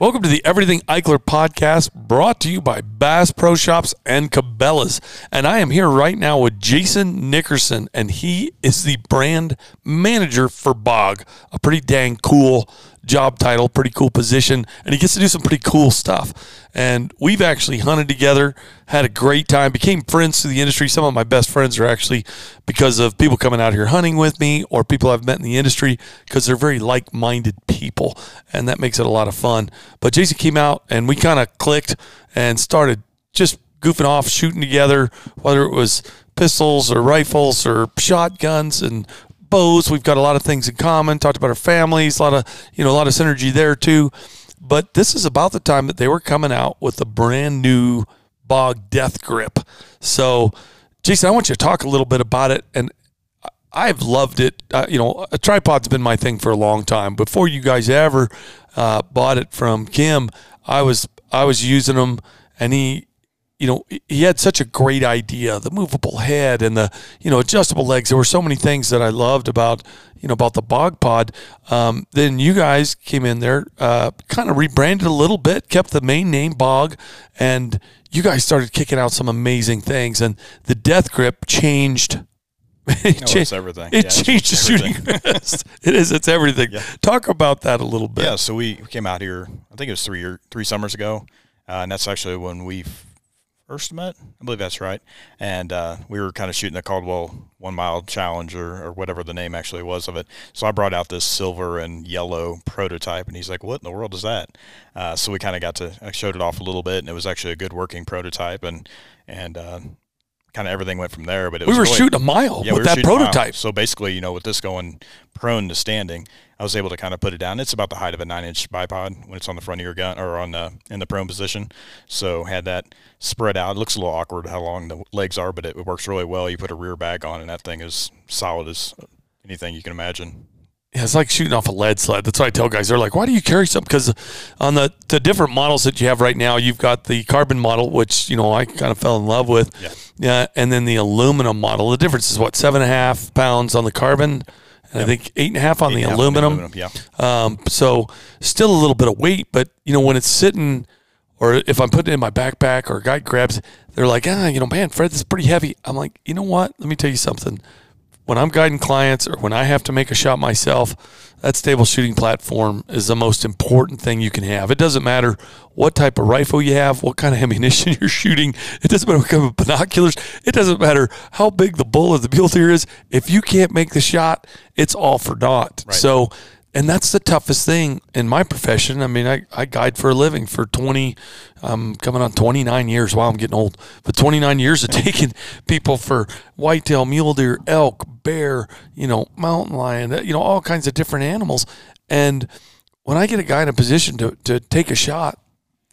Welcome to the Everything Eichler podcast brought to you by Bass Pro Shops and Cabela's. And I am here right now with Jason Nickerson, and he is the brand manager for Bog. A pretty dang cool job title, pretty cool position, and he gets to do some pretty cool stuff. And we've actually hunted together, had a great time, became friends through the industry. Some of my best friends are actually because of people coming out here hunting with me or people I've met in the industry because they're very like minded people. And that makes it a lot of fun. But Jason came out and we kind of clicked and started just goofing off, shooting together, whether it was pistols or rifles or shotguns and bows. We've got a lot of things in common. Talked about our families, a lot of you know a lot of synergy there too. But this is about the time that they were coming out with a brand new Bog Death Grip. So, Jason, I want you to talk a little bit about it. And I've loved it. Uh, you know, a tripod's been my thing for a long time. Before you guys ever uh, bought it from Kim, I was I was using them, and he you know, he had such a great idea, the movable head and the, you know, adjustable legs. There were so many things that I loved about, you know, about the Bog Pod. Um, then you guys came in there, uh, kind of rebranded a little bit, kept the main name Bog, and you guys started kicking out some amazing things. And the Death Grip changed. It, no, it's everything. It yeah, changed the shooting. it is. It's everything. Yeah. Talk about that a little bit. Yeah. So we came out here. I think it was three year, three summers ago, uh, and that's actually when we first met. I believe that's right. And uh, we were kind of shooting the Caldwell one mile challenge or, or, whatever the name actually was of it. So I brought out this silver and yellow prototype, and he's like, "What in the world is that?" Uh, so we kind of got to I showed it off a little bit, and it was actually a good working prototype, and and uh, kind of everything went from there. But we were really, shooting a mile yeah, with we that prototype. So basically, you know, with this going prone to standing, I was able to kind of put it down. It's about the height of a nine-inch bipod when it's on the front of your gun or on the in the prone position. So had that spread out. It looks a little awkward how long the legs are, but it, it works really well. You put a rear bag on, and that thing is solid as anything you can imagine. Yeah, it's like shooting off a lead sled. That's what I tell guys. They're like, "Why do you carry something?" Because on the the different models that you have right now, you've got the carbon model, which you know I kind of fell in love with. Yeah. Yeah, and then the aluminum model. The difference is what seven and a half pounds on the carbon, and yep. I think eight and a half on, the, aluminum. the aluminum. Yeah. Um, so still a little bit of weight, but you know when it's sitting, or if I'm putting it in my backpack, or a guy grabs, they're like, ah, you know, man, Fred, this is pretty heavy. I'm like, you know what? Let me tell you something when I'm guiding clients or when I have to make a shot myself, that stable shooting platform is the most important thing you can have. It doesn't matter what type of rifle you have, what kind of ammunition you're shooting. It doesn't matter what kind of binoculars. It doesn't matter how big the bull of the mule deer is. If you can't make the shot, it's all for naught. Right. So and that's the toughest thing in my profession. I mean, I, I guide for a living for 20, um, coming on 29 years. Wow, I'm getting old. But 29 years of taking people for whitetail, mule deer, elk, bear, you know, mountain lion, you know, all kinds of different animals. And when I get a guy in a position to, to take a shot,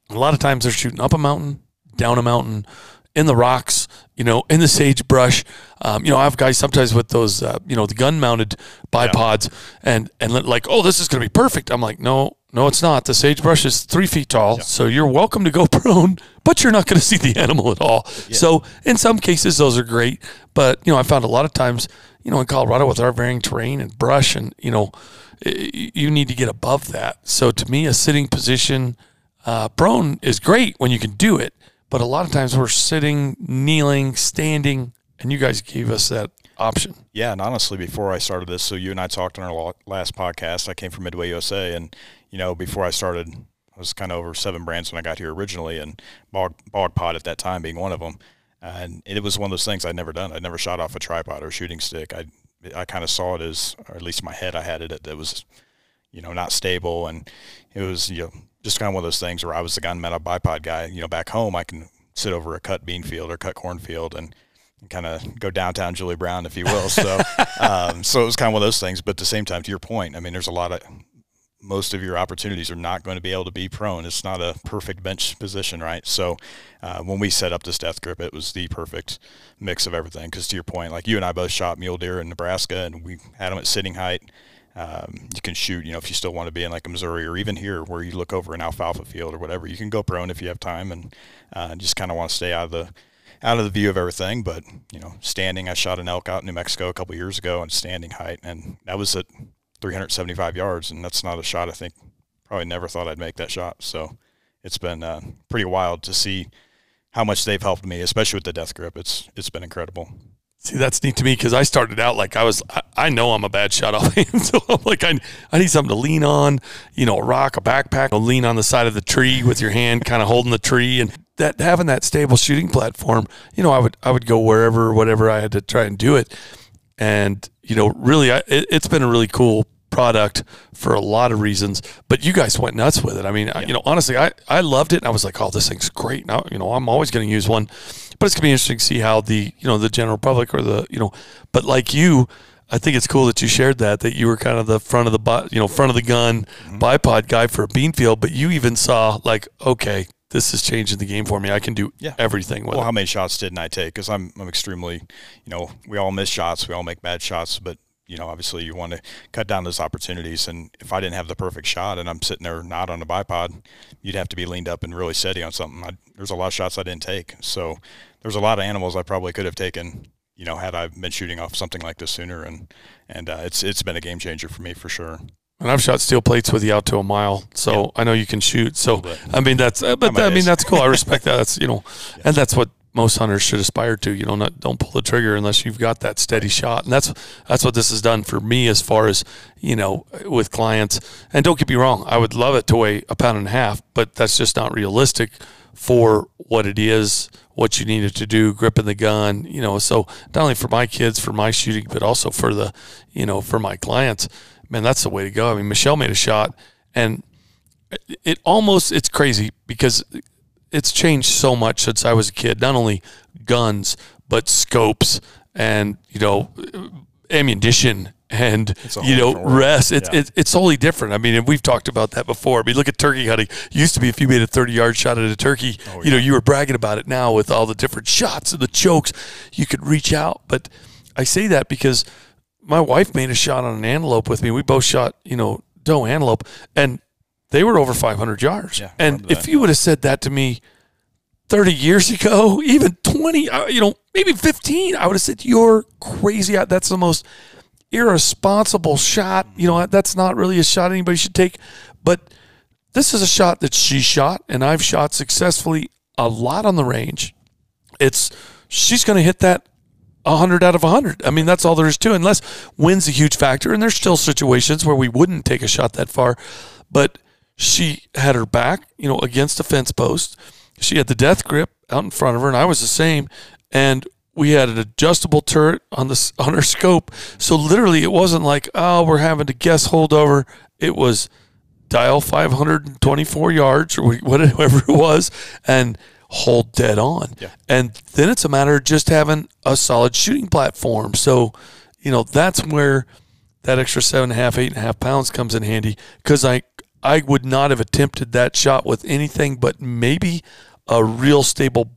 a lot of times they're shooting up a mountain, down a mountain, in the rocks, you know, in the sagebrush. Um, you know, I have guys sometimes with those, uh, you know, the gun mounted bipods yeah. and, and like, oh, this is going to be perfect. I'm like, no, no, it's not. The sagebrush is three feet tall. Yeah. So you're welcome to go prone, but you're not going to see the animal at all. Yeah. So in some cases, those are great. But, you know, I found a lot of times, you know, in Colorado with our varying terrain and brush and, you know, you need to get above that. So to me, a sitting position uh, prone is great when you can do it but a lot of times we're sitting, kneeling, standing, and you guys gave us that option. Yeah, and honestly, before I started this, so you and I talked on our last podcast. I came from Midway USA, and you know, before I started, I was kind of over seven brands when I got here originally, and Bog, Bog Pod at that time being one of them. And it was one of those things I'd never done. I'd never shot off a tripod or a shooting stick. I I kind of saw it as, or at least in my head, I had it that was, you know, not stable, and it was you know just kind of one of those things where I was the gun metal bipod guy. You know, back home I can sit over a cut bean field or cut cornfield and, and kind of go downtown Julie Brown, if you will. So, um, so it was kind of one of those things. But at the same time, to your point, I mean, there's a lot of most of your opportunities are not going to be able to be prone. It's not a perfect bench position, right? So uh, when we set up this death grip, it was the perfect mix of everything. Because to your point, like you and I both shot mule deer in Nebraska, and we had them at sitting height. Um, you can shoot, you know, if you still want to be in like Missouri or even here where you look over an alfalfa field or whatever, you can go prone if you have time and uh, just kind of want to stay out of the out of the view of everything. But you know, standing, I shot an elk out in New Mexico a couple years ago and standing height, and that was at 375 yards, and that's not a shot I think probably never thought I'd make that shot. So it's been uh, pretty wild to see how much they've helped me, especially with the death grip. It's it's been incredible. See, that's neat to me because I started out like I was. I, I know I'm a bad shot off hand, so I'm like I, I need something to lean on. You know, a rock, a backpack, a lean on the side of the tree with your hand kind of holding the tree, and that having that stable shooting platform. You know, I would I would go wherever, whatever I had to try and do it, and you know, really, I, it, it's been a really cool product for a lot of reasons, but you guys went nuts with it. I mean, yeah. you know, honestly, I, I loved it and I was like, oh, this thing's great. Now, you know, I'm always going to use one, but it's going to be interesting to see how the, you know, the general public or the, you know, but like you, I think it's cool that you shared that, that you were kind of the front of the, you know, front of the gun mm-hmm. bipod guy for a Beanfield, but you even saw like, okay, this is changing the game for me. I can do yeah. everything with well, it. how many shots didn't I take? Because I'm, I'm extremely, you know, we all miss shots, we all make bad shots, but you know, obviously you want to cut down those opportunities. And if I didn't have the perfect shot and I'm sitting there not on a bipod, you'd have to be leaned up and really steady on something. I, there's a lot of shots I didn't take. So there's a lot of animals I probably could have taken, you know, had I been shooting off something like this sooner. And, and uh, it's, it's been a game changer for me for sure. And I've shot steel plates with you out to a mile, so yeah. I know you can shoot. So I mean that's, uh, but I mean that's cool. I respect that. That's you know, yeah. and that's what most hunters should aspire to. You know, not don't pull the trigger unless you've got that steady shot, and that's that's what this has done for me as far as you know with clients. And don't get me wrong, I would love it to weigh a pound and a half, but that's just not realistic for what it is, what you needed to do, gripping the gun. You know, so not only for my kids, for my shooting, but also for the you know for my clients. Man, that's the way to go. I mean, Michelle made a shot, and it almost it's crazy because it's changed so much since I was a kid. Not only guns, but scopes and you know ammunition and you know rest. It's yeah. it, it's totally different. I mean, and we've talked about that before. I mean, look at turkey hunting. It used to be if you made a thirty yard shot at a turkey, oh, yeah. you know, you were bragging about it. Now with all the different shots and the chokes, you could reach out. But I say that because my wife made a shot on an antelope with me. We both shot, you know, doe antelope, and they were over 500 yards. Yeah, and if you would have said that to me 30 years ago, even 20, uh, you know, maybe 15, I would have said, You're crazy. That's the most irresponsible shot. You know, that's not really a shot anybody should take. But this is a shot that she shot, and I've shot successfully a lot on the range. It's she's going to hit that 100 out of 100. I mean, that's all there is to it, unless wind's a huge factor. And there's still situations where we wouldn't take a shot that far. But she had her back, you know, against a fence post. She had the death grip out in front of her, and I was the same. And we had an adjustable turret on the on her scope. So literally, it wasn't like, oh, we're having to guess holdover. It was dial 524 yards or whatever it was, and hold dead on. Yeah. And then it's a matter of just having a solid shooting platform. So, you know, that's where that extra seven and a half, eight and a half pounds comes in handy because I I would not have attempted that shot with anything but maybe a real stable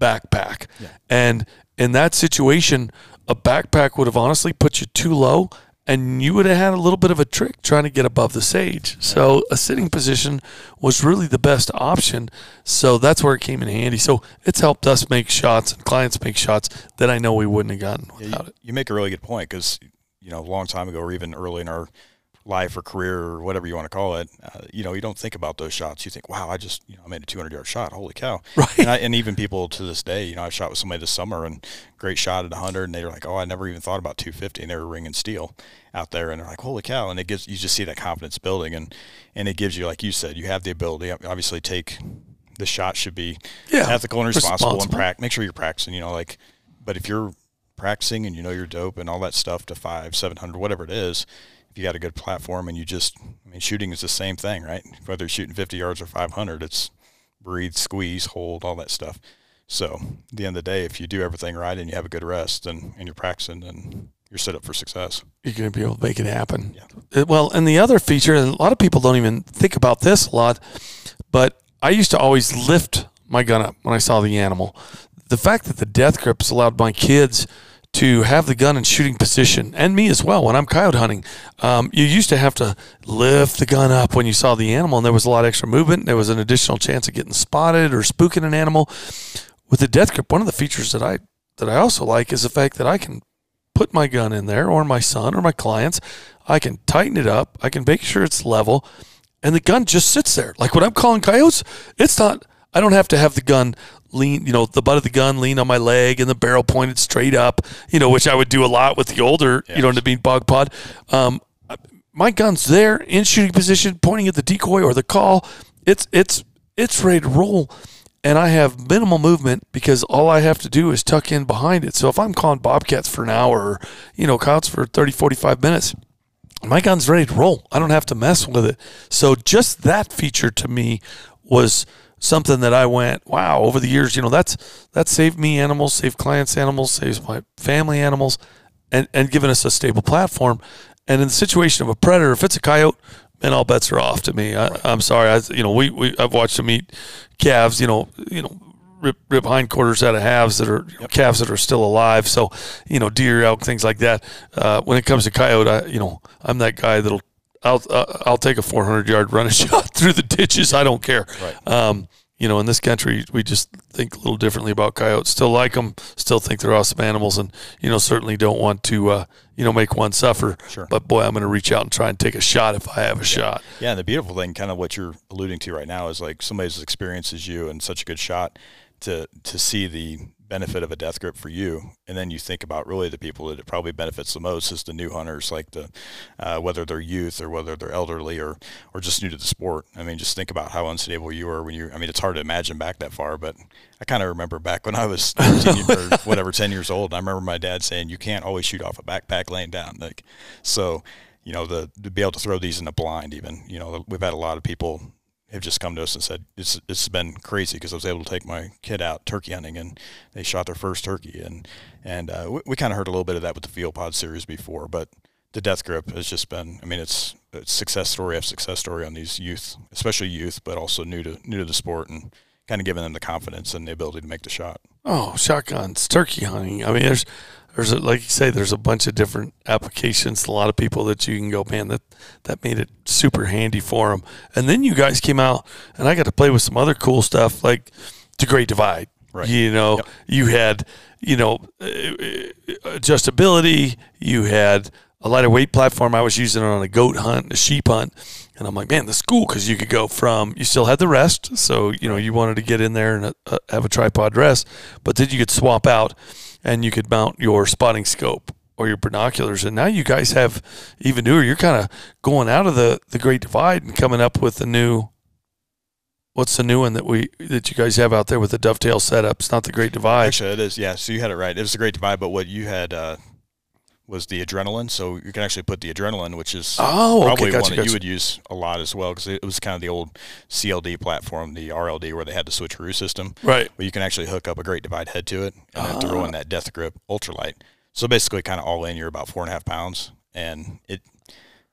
backpack. Yeah. And in that situation, a backpack would have honestly put you too low and you would have had a little bit of a trick trying to get above the sage. So a sitting position was really the best option. So that's where it came in handy. So it's helped us make shots and clients make shots that I know we wouldn't have gotten without yeah, you, it. You make a really good point because, you know, a long time ago or even early in our life or career or whatever you want to call it, uh, you know, you don't think about those shots. You think, wow, I just, you know, I made a 200 yard shot. Holy cow. Right. And, I, and, even people to this day, you know, I shot with somebody this summer and great shot at 100 and they were like, oh, I never even thought about 250 and they were ringing steel out there and they're like, holy cow. And it gives, you just see that confidence building and, and it gives you, like you said, you have the ability, obviously take the shot should be yeah, ethical and responsible, responsible. and practice. make sure you're practicing, you know, like, but if you're practicing and you know you're dope and all that stuff to five, 700, whatever it is, you got a good platform and you just, I mean, shooting is the same thing, right? Whether you're shooting 50 yards or 500, it's breathe, squeeze, hold, all that stuff. So at the end of the day, if you do everything right and you have a good rest and, and you're practicing, then you're set up for success. You're going to be able to make it happen. Yeah. Uh, well, and the other feature, and a lot of people don't even think about this a lot, but I used to always lift my gun up when I saw the animal. The fact that the death grips allowed my kids – to have the gun in shooting position, and me as well when I'm coyote hunting. Um, you used to have to lift the gun up when you saw the animal, and there was a lot of extra movement. There was an additional chance of getting spotted or spooking an animal. With the death grip, one of the features that I that I also like is the fact that I can put my gun in there, or my son, or my clients. I can tighten it up. I can make sure it's level, and the gun just sits there. Like when I'm calling coyotes, it's not. I don't have to have the gun lean, you know, the butt of the gun lean on my leg and the barrel pointed straight up, you know, which I would do a lot with the older, yes. you know, be bog pod. Um, my gun's there in shooting position, pointing at the decoy or the call. It's it's it's ready to roll, and I have minimal movement because all I have to do is tuck in behind it. So if I'm calling bobcats for an hour, or, you know, counts for 30, 45 minutes, my gun's ready to roll. I don't have to mess with it. So just that feature to me was something that I went, wow, over the years, you know, that's that saved me animals, saved clients animals, saves my family animals, and, and given us a stable platform. And in the situation of a predator, if it's a coyote, then all bets are off to me. I, am sorry, I you know we, we I've watched them eat calves, you know you know rip, rip hindquarters out of halves that are yep. calves that are still alive. So you know deer, elk, things like that. Uh, when it comes to coyote, I, you know I'm that guy that'll I'll uh, I'll take a 400 yard running shot through the ditches. I don't care. Right. Um, you know, in this country, we just think a little differently about coyotes. Still like them, still think they're awesome animals, and you know, certainly don't want to, uh, you know, make one suffer. Sure. But boy, I'm going to reach out and try and take a shot if I have a yeah. shot. Yeah, and the beautiful thing, kind of what you're alluding to right now, is like somebody as experienced as you and such a good shot to to see the benefit of a death grip for you and then you think about really the people that it probably benefits the most is the new hunters like the uh, whether they're youth or whether they're elderly or or just new to the sport. I mean just think about how unstable you were when you i mean it's hard to imagine back that far but i kind of remember back when i was 13 or whatever 10 years old i remember my dad saying you can't always shoot off a backpack laying down like so you know the to be able to throw these in a blind even you know we've had a lot of people have just come to us and said it's it's been crazy because I was able to take my kid out turkey hunting and they shot their first turkey and and uh, we, we kind of heard a little bit of that with the Field Pod series before, but the death grip has just been I mean it's, it's success story after success story on these youth, especially youth, but also new to new to the sport and kind of giving them the confidence and the ability to make the shot. Oh, shotguns, turkey hunting. I mean, there's there's a, like you say, there's a bunch of different applications. A lot of people that you can go, man, that that made it super handy for them. And then you guys came out, and I got to play with some other cool stuff like the Great Divide. Right. You know, yep. you had you know adjustability. You had a lighter weight platform. I was using it on a goat hunt, a sheep hunt, and I'm like, man, this is cool because you could go from you still had the rest, so you know you wanted to get in there and uh, have a tripod rest, but then you could swap out and you could mount your spotting scope or your binoculars. And now you guys have even newer. You're kind of going out of the the Great Divide and coming up with a new. What's the new one that we that you guys have out there with the dovetail setups? Not the Great Divide. Actually, it is. Yeah, so you had it right. It was the Great Divide, but what you had uh, was the adrenaline. So you can actually put the adrenaline, which is oh, probably okay, gotcha, one that gotcha. you would use a lot as well, because it was kind of the old CLD platform, the RLD, where they had the switcheroo system. Right. Where you can actually hook up a Great Divide head to it and then throw in that Death Grip ultralight. So basically, kind of all in, you're about four and a half pounds, and it.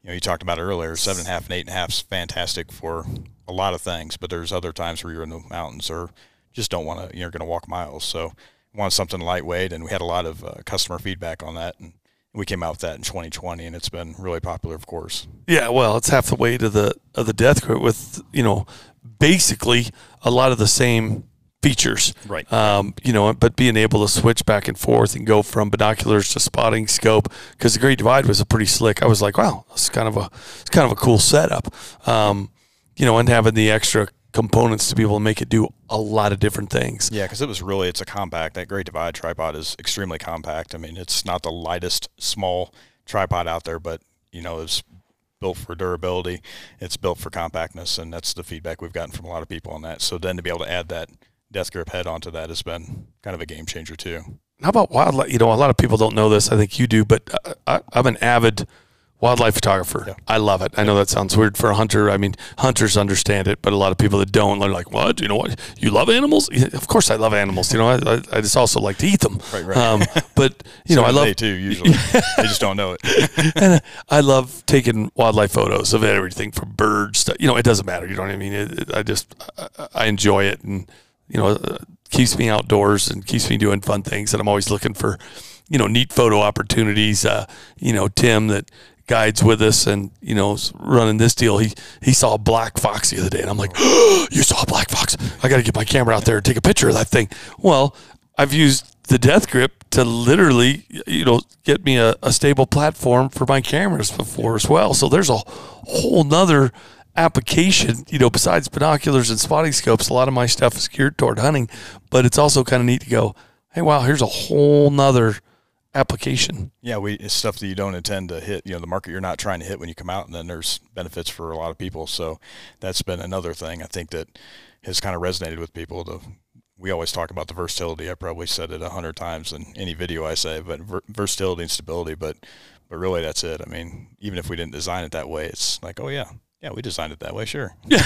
You know, you talked about it earlier. Seven and a half and eight and a half is fantastic for a lot of things, but there's other times where you're in the mountains or just don't want to. You're going to walk miles, so want something lightweight, and we had a lot of uh, customer feedback on that. And we came out with that in 2020 and it's been really popular of course. Yeah well it's half the way to the of the death grip with you know basically a lot of the same features. Right. Um, you know but being able to switch back and forth and go from binoculars to spotting scope because the great divide was a pretty slick i was like wow it's kind of a it's kind of a cool setup. Um, you know and having the extra components to be able to make it do a lot of different things. Yeah, because it was really it's a compact. That Great Divide tripod is extremely compact. I mean, it's not the lightest small tripod out there, but you know, it's built for durability. It's built for compactness, and that's the feedback we've gotten from a lot of people on that. So then to be able to add that death grip head onto that has been kind of a game changer too. How about wildlife? You know, a lot of people don't know this. I think you do, but uh, I, I'm an avid wildlife photographer. Yeah. I love it. I know that sounds weird for a hunter. I mean, hunters understand it, but a lot of people that don't, they're like, "What? You know what? You love animals? Of course, I love animals. You know, I, I, just also like to eat them. Right, right. Um, but you so know, I love they too. Usually, they just don't know it. and I love taking wildlife photos of everything from birds. To, you know, it doesn't matter. You know what I mean? It, it, I just I, I, enjoy it, and you know, uh, keeps me outdoors and keeps me doing fun things. And I'm always looking for you know neat photo opportunities. Uh, you know, Tim that guides with us and you know running this deal. He he saw a black fox the other day and i'm like oh, you saw a black fox? I got to get my camera out there and take a picture of that thing. Well i've used the death grip to literally you know get me a, a stable platform for my cameras before as well. So there's a whole nother application, you know, besides binoculars and spotting scopes, a lot of my stuff is geared toward hunting, but it's also kind of neat to go, hey, wow, here's a whole nother application. Yeah, we it's stuff that you don't intend to hit. You know, the market you're not trying to hit when you come out, and then there's benefits for a lot of people. So that's been another thing I think that has kind of resonated with people. The we always talk about the versatility. I probably said it a hundred times in any video I say, but ver- versatility and stability. But but really, that's it. I mean, even if we didn't design it that way, it's like, oh yeah, yeah, we designed it that way. Sure. yeah,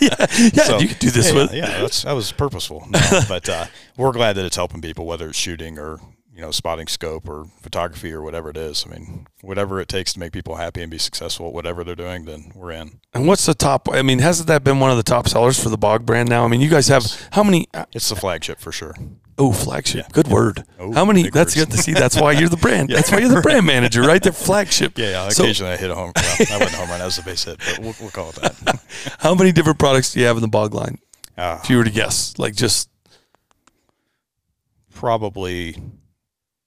yeah so, you could do this yeah, with. Yeah, yeah, that's that was purposeful. No, but uh, we're glad that it's helping people, whether it's shooting or you know, spotting scope or photography or whatever it is. I mean, whatever it takes to make people happy and be successful at whatever they're doing, then we're in. And what's the top? I mean, hasn't that been one of the top sellers for the Bog brand now? I mean, you guys have how many? Uh, it's the flagship for sure. Oh, flagship. Yeah. Good word. Oh, how many? That's words. good to see. That's why you're the brand. yeah. That's why you're the brand manager, right? The flagship. Yeah, yeah. Occasionally so, I hit a home. Well, I wasn't home run. That was a base hit, but we'll, we'll call it that. how many different products do you have in the Bog line? Uh, if you were to guess, like just probably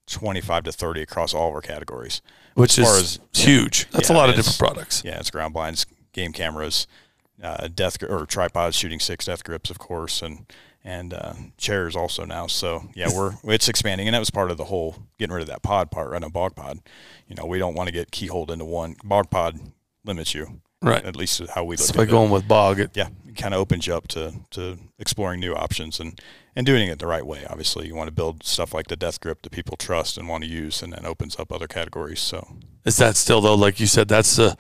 25 to 30 across all of our categories. Which as is as, huge. That's yeah, a lot of different products. Yeah, it's ground blinds, game cameras, uh, death or tripods, shooting six death grips, of course, and and uh, chairs also now. So yeah, we're it's expanding, and that was part of the whole getting rid of that pod part, right? A bog pod. You know, we don't want to get keyholed into one. Bog pod limits you, right? At least how we look. So by going with bog, it, yeah, it kind of opens you up to to exploring new options and and doing it the right way. Obviously, you want to build stuff like the death grip that people trust and want to use, and then opens up other categories. So, is that still though? Like you said, that's the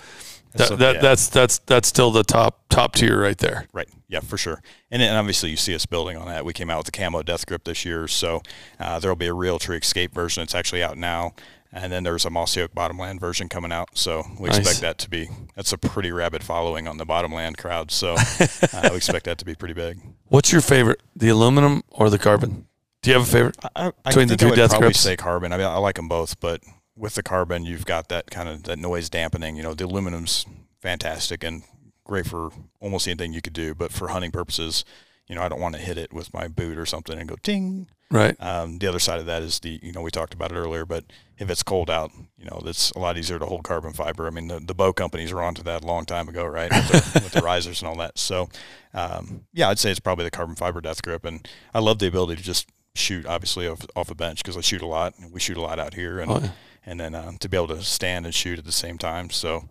that, so, that yeah. that's that's that's still the top top tier right there. Right. Yeah, for sure. And, and obviously, you see us building on that. We came out with the camo death grip this year, so uh, there will be a real Realtree Escape version. It's actually out now and then there's a Mossy Oak Bottomland version coming out. So we nice. expect that to be that's a pretty rabid following on the Bottomland crowd. So uh, we expect that to be pretty big. What's your favorite, the aluminum or the carbon? Do you have a favorite I, I between the two I would death probably grips? Say carbon. I mean, I like them both, but with the carbon, you've got that kind of that noise dampening. You know, the aluminum's fantastic and great for almost anything you could do, but for hunting purposes, you know, I don't want to hit it with my boot or something and go ting. Right. Um, the other side of that is the, you know, we talked about it earlier, but if it's cold out, you know, it's a lot easier to hold carbon fiber. I mean, the, the bow companies were onto that a long time ago, right? With the, with the risers and all that. So, um, yeah, I'd say it's probably the carbon fiber death grip. And I love the ability to just shoot, obviously, off, off a bench because I shoot a lot. And We shoot a lot out here. And, oh, yeah. and then uh, to be able to stand and shoot at the same time. So,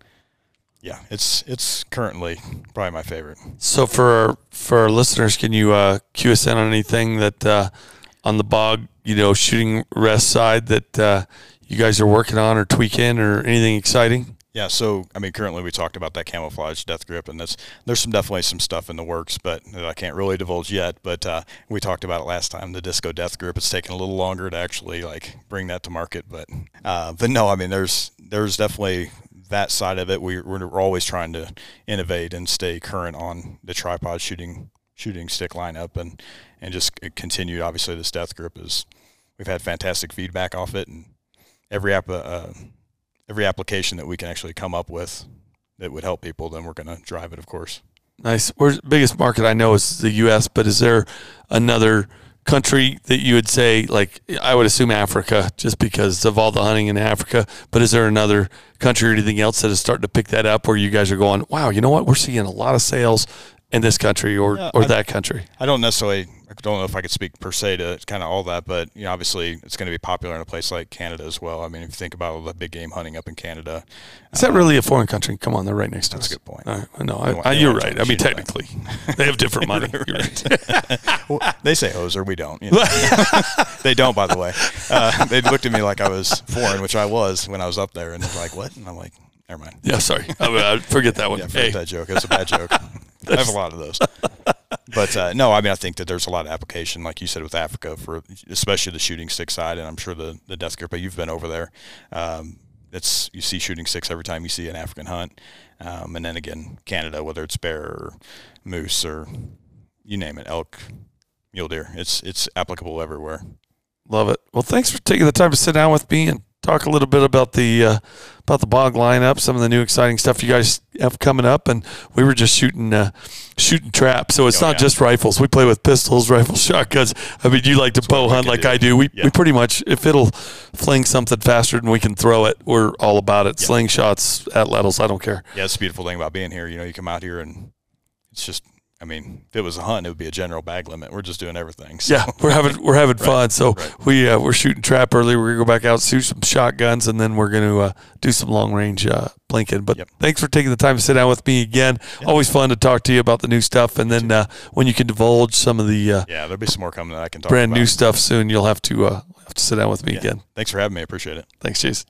yeah, it's it's currently probably my favorite. So for for our listeners, can you uh, cue us in on anything that uh, on the bog, you know, shooting rest side that uh, you guys are working on or tweaking or anything exciting? Yeah, so I mean, currently we talked about that camouflage death grip, and that's there's some definitely some stuff in the works, but I can't really divulge yet. But uh, we talked about it last time, the disco death grip. It's taken a little longer to actually like bring that to market, but uh, but no, I mean, there's there's definitely that side of it. We, we're always trying to innovate and stay current on the tripod shooting shooting stick lineup, and and just continued. Obviously, this death grip is we've had fantastic feedback off it, and every app uh, every application that we can actually come up with that would help people, then we're going to drive it, of course. Nice. Where's biggest market I know is the U.S., but is there another country that you would say like I would assume Africa just because of all the hunting in Africa. But is there another country or anything else that is starting to pick that up where you guys are going wow you know what? We're seeing a lot of sales in this country or, yeah, or I, that country I don't necessarily I don't know if I could speak per se to kind of all that, but you know, obviously it's going to be popular in a place like Canada as well. I mean, if you think about all the big game hunting up in Canada, is that really a foreign country? Come on, they're right next to that's us. That's a good point. Uh, no, I, I, you're right. I mean, technically, they have different money. well, they say hoser, we don't. You know? they don't, by the way. Uh, they looked at me like I was foreign, which I was when I was up there, and they're like, "What?" And I'm like, "Never mind." Yeah, sorry. I, I forget that one. Yeah, forget hey. that joke. That's a bad joke. I have a lot of those but uh, no, I mean, I think that there's a lot of application, like you said, with Africa for especially the shooting stick side, and I'm sure the the death grip. But you've been over there. Um, it's you see shooting sticks every time you see an African hunt, um, and then again Canada, whether it's bear or moose or you name it, elk, mule deer. It's it's applicable everywhere. Love it. Well, thanks for taking the time to sit down with me and talk a little bit about the uh, about the bog lineup, some of the new exciting stuff you guys have coming up, and we were just shooting uh, shooting traps. So it's Oh, not yeah. just rifles. We play with pistols, rifles, shotguns. I mean, you like to bow hunt like do. I do. We Yeah. we pretty much if it'll fling something faster than we can throw it, we're all about it. Slingshots, at atlatls, I don't care. Yeah, it's the beautiful thing about being here. You know, you come out here and it's just. I mean, if it was a hunt, it would be a general bag limit. We're just doing everything. So. Yeah, we're having we're having fun. So right. we uh, we're shooting trap early. We're gonna go back out, shoot some shotguns, and then we're gonna uh, do some long range uh, blinking. But Yep. thanks for taking the time to sit down with me again. Always fun to talk to you about the new stuff, and then uh, when you can divulge some of the uh, Yeah, there'll be some more coming that I can talk brand about. new stuff soon, you'll have to uh, have to sit down with me Yeah. again. Thanks for having me. I appreciate it. Thanks, Chase.